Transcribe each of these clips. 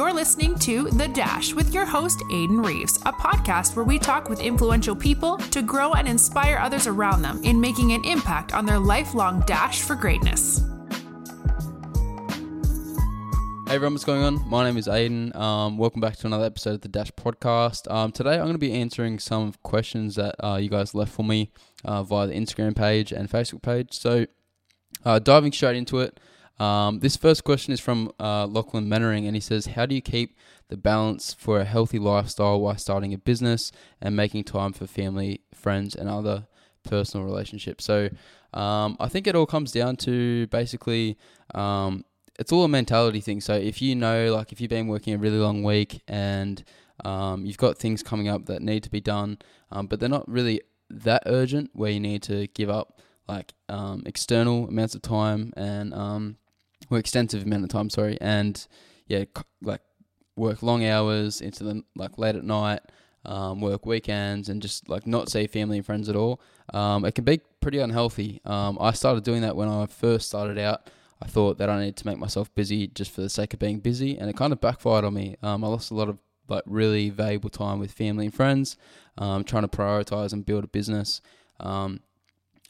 You're listening to The Dash with your host, Aiden Reeves, a podcast where we talk with influential people to grow and inspire others around them in making an impact on their lifelong dash for greatness. Hey everyone, what's going on? My name is Aiden. Um, welcome back to another episode of the Dash Podcast. Um, today I'm going to be answering some questions that uh, you guys left for me uh, via the Instagram page and Facebook page. So, uh, diving straight into it, um, this first question is from uh, Lachlan Mannering, and he says, How do you keep the balance for a healthy lifestyle while starting a business and making time for family, friends, and other personal relationships? So, um, I think it all comes down to basically um, it's all a mentality thing. So, if you know, like, if you've been working a really long week and um, you've got things coming up that need to be done, um, but they're not really that urgent where you need to give up like um, external amounts of time and or extensive amount of time, sorry, and yeah, like work long hours into the like late at night, um, work weekends, and just like not see family and friends at all. Um, it can be pretty unhealthy. Um, I started doing that when I first started out. I thought that I needed to make myself busy just for the sake of being busy, and it kind of backfired on me. Um, I lost a lot of like really valuable time with family and friends, um, trying to prioritize and build a business. Um,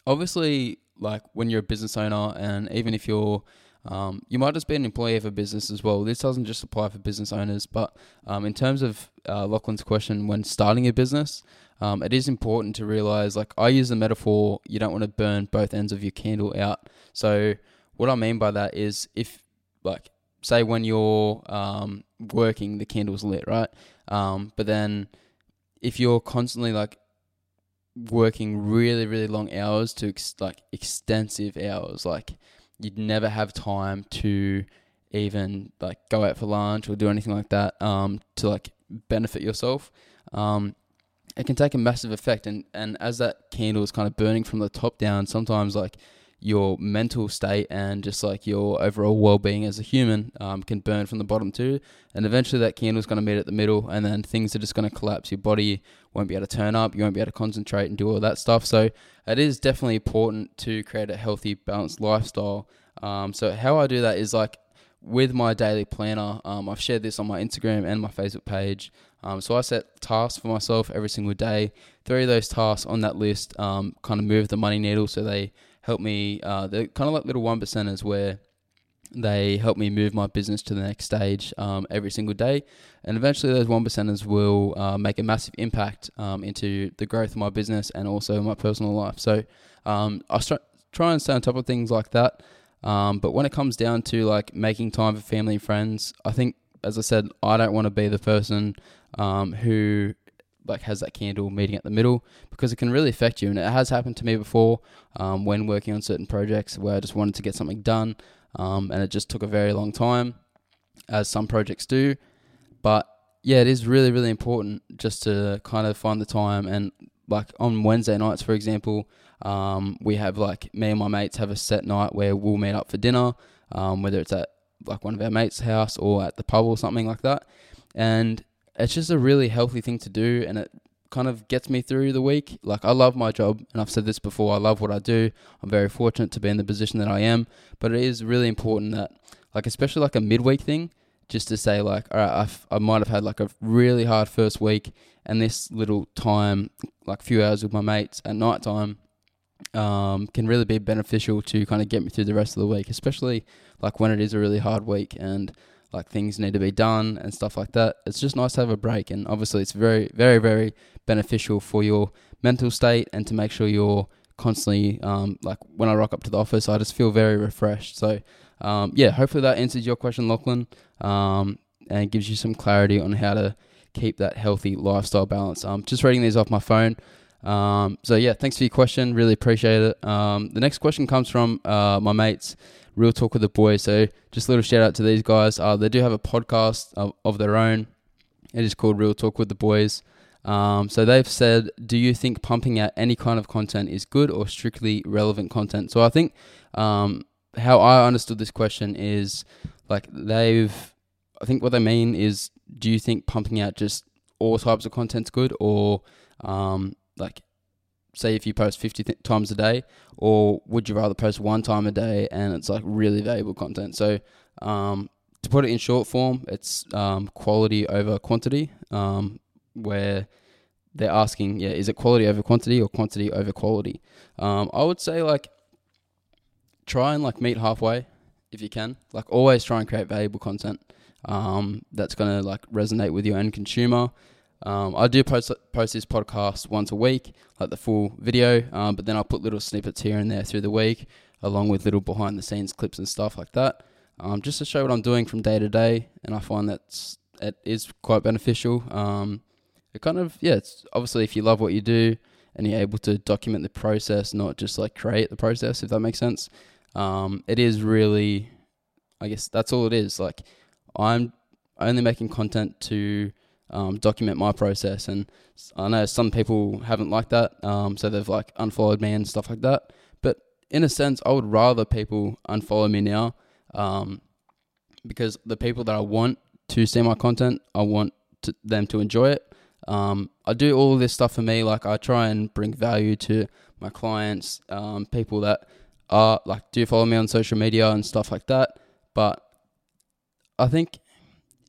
obviously, like when you're a business owner, and even if you're um, you might just be an employee of a business as well. This doesn't just apply for business owners, but um, in terms of uh, Lachlan's question, when starting a business, um, it is important to realize like I use the metaphor you don't want to burn both ends of your candle out. So, what I mean by that is if, like, say when you're um, working, the candle's lit, right? Um, but then if you're constantly like working really, really long hours to ex- like extensive hours, like you'd never have time to even like go out for lunch or do anything like that um, to like benefit yourself. Um, it can take a massive effect, and and as that candle is kind of burning from the top down, sometimes like your mental state and just like your overall well-being as a human um, can burn from the bottom too. And eventually that candle is going to meet at the middle and then things are just going to collapse. Your body won't be able to turn up you won't be able to concentrate and do all that stuff. So it is definitely important to create a healthy balanced lifestyle. Um, so how i do that is like with my daily planner um, i've shared this on my instagram and my facebook page. Um, so I set tasks for myself every single day. Three of those tasks on that list um, kind of move the money needle, so they help me. Uh, they're kind of like little one percenters where they help me move my business to the next stage um, every single day, and eventually those one percenters will uh, make a massive impact um, into the growth of my business and also my personal life. So um, I try and stay on top of things like that. Um, but when it comes down to like making time for family and friends, I think, as I said, I don't want to be the person um, who like has that candle meeting at the middle because it can really affect you. And it has happened to me before um, when working on certain projects where I just wanted to get something done um, and it just took a very long time as some projects do. But yeah it is really really important just to kind of find the time. And like on Wednesday nights for example um, we have like me and my mates have a set night where we'll meet up for dinner um, whether it's at like one of our mates house or at the pub or something like that. And it's just a really healthy thing to do and it kind of gets me through the week. Like I love my job and I've said this before, I love what I do. I'm very fortunate to be in the position that I am, but it is really important that like especially like a midweek thing just to say like all right I've, i might have had like a really hard first week and this little time like a few hours with my mates at night time um, can really be beneficial to kind of get me through the rest of the week especially like when it is a really hard week and like things need to be done and stuff like that. It's just nice to have a break, and obviously, it's very, very, very beneficial for your mental state and to make sure you're constantly um, like when I rock up to the office, I just feel very refreshed. So, um, yeah, hopefully that answers your question, Lachlan, um, and gives you some clarity on how to keep that healthy lifestyle balance. Um, just reading these off my phone. Um, so yeah, thanks for your question. Really appreciate it. Um, the next question comes from uh, my mates Real Talk with the Boys. So just a little shout out to these guys. Uh, they do have a podcast of, of their own. It is called Real Talk with the Boys. Um, so they've said, do you think pumping out any kind of content is good or strictly relevant content? So I think um, how I understood this question is like they've, I think what they mean is, do you think pumping out just all types of content's good or um, like say if you post 50 th- times a day or would you rather post one time a day and it's like really valuable content so um, to put it in short form, it's um, quality over quantity, um, where they're asking, yeah, is it quality over quantity or quantity over quality? Um, I would say like try and like meet halfway if you can. Like always try and create valuable content um, that's gonna like resonate with your end consumer. Um, I do post post this podcast once a week, like the full video, um, but then I'll put little snippets here and there through the week, along with little behind the scenes clips and stuff like that, um, just to show what I'm doing from day to day. And I find that's it is quite beneficial. Um, it kind of yeah, it's obviously if you love what you do and you're able to document the process, not just like create the process, if that makes sense. Um, it is really, I guess that's all it is. Like I'm only making content to um, document my process. And I know some people haven't liked that, um, so they've like unfollowed me and stuff like that. But in a sense, I would rather people unfollow me now, um, because the people that I want to see my content, I want to, them to enjoy it. Um, I do all this stuff for me. Like I try and bring value to my clients, um, people that are like do follow me on social media and stuff like that. But I think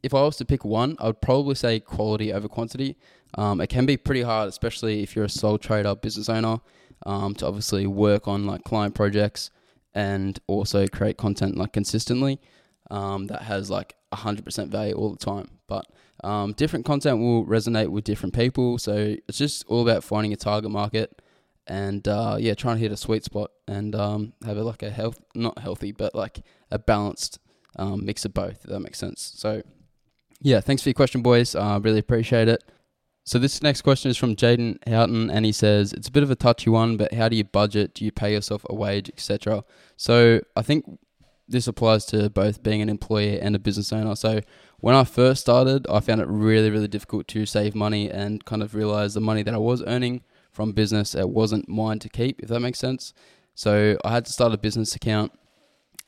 if I was to pick one, I would probably say quality over quantity. Um, it can be pretty hard, especially if you're a sole trader business owner, um, to obviously work on like client projects and also create content like consistently um, that has like 100% value all the time. But um, different content will resonate with different people. So it's just all about finding a target market and uh, yeah, trying to hit a sweet spot and um, have a, like a health, not healthy, but like a balanced um, mix of both. If that makes sense. So yeah, thanks for your question, boys. I uh, really appreciate it. So this next question is from Jaden Houghton, and he says it's a bit of a touchy one, but how do you budget? Do you pay yourself a wage, etc.? So I think this applies to both being an employee and a business owner. So when I first started, I found it really, really difficult to save money and kind of realize the money that I was earning from business it wasn't mine to keep, if that makes sense. So I had to start a business account,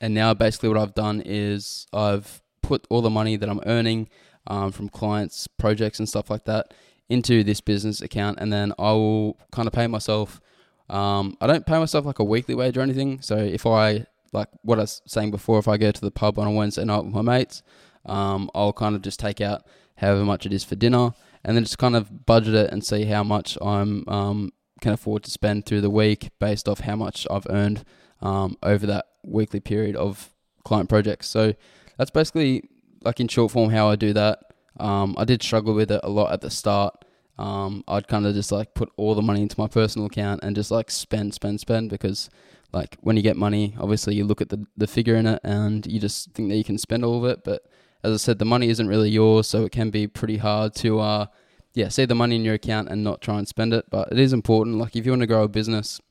and now basically what I've done is I've put all the money that I'm earning um, from clients, projects, and stuff like that into this business account, and then I will kind of pay myself. Um, I don't pay myself like a weekly wage or anything. So if I like what I was saying before, if I go to the pub on a Wednesday night with my mates, um, I'll kind of just take out however much it is for dinner, and then just kind of budget it and see how much I'm um, can afford to spend through the week based off how much I've earned um, over that weekly period of client projects. So that's basically like in short form how I do that. Um, I did struggle with it a lot at the start. Um, I'd kind of just like put all the money into my personal account and just like spend, spend, spend because like when you get money, obviously you look at the the figure in it and you just think that you can spend all of it. But as I said, the money isn't really yours, so it can be pretty hard to uh, yeah, see the money in your account and not try and spend it. But it is important. Like if you want to grow a business,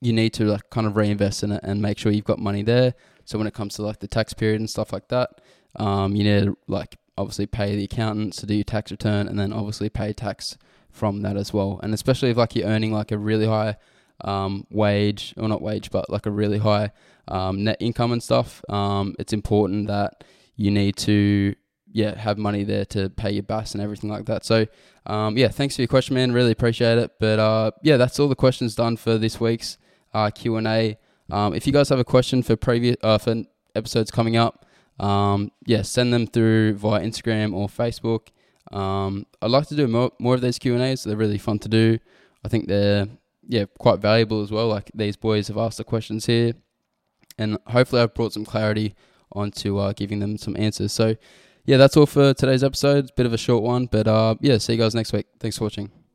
you need to like kind of reinvest in it and make sure you've got money there. So when it comes to like the tax period and stuff like that, um, you need to like obviously pay the accountants to do your tax return and then obviously pay tax from that as well. And especially if like you're earning like a really high um, wage or not wage, but like a really high um, net income and stuff, um, it's important that you need to yeah have money there to pay your bus and everything like that. So um, yeah, thanks for your question, man. Really appreciate it. But uh, yeah, that's all the questions done for this week's uh, Q and A. Um, if you guys have a question for previous uh, for episodes coming up, um, yeah, send them through via Instagram or Facebook. Um, I'd like to do more, more of these Q and A's. They're really fun to do. I think they're yeah quite valuable as well. Like these boys have asked the questions here, and hopefully I've brought some clarity onto uh, giving them some answers. So yeah, that's all for today's episode. It's a bit of a short one, but uh, yeah, see you guys next week. Thanks for watching.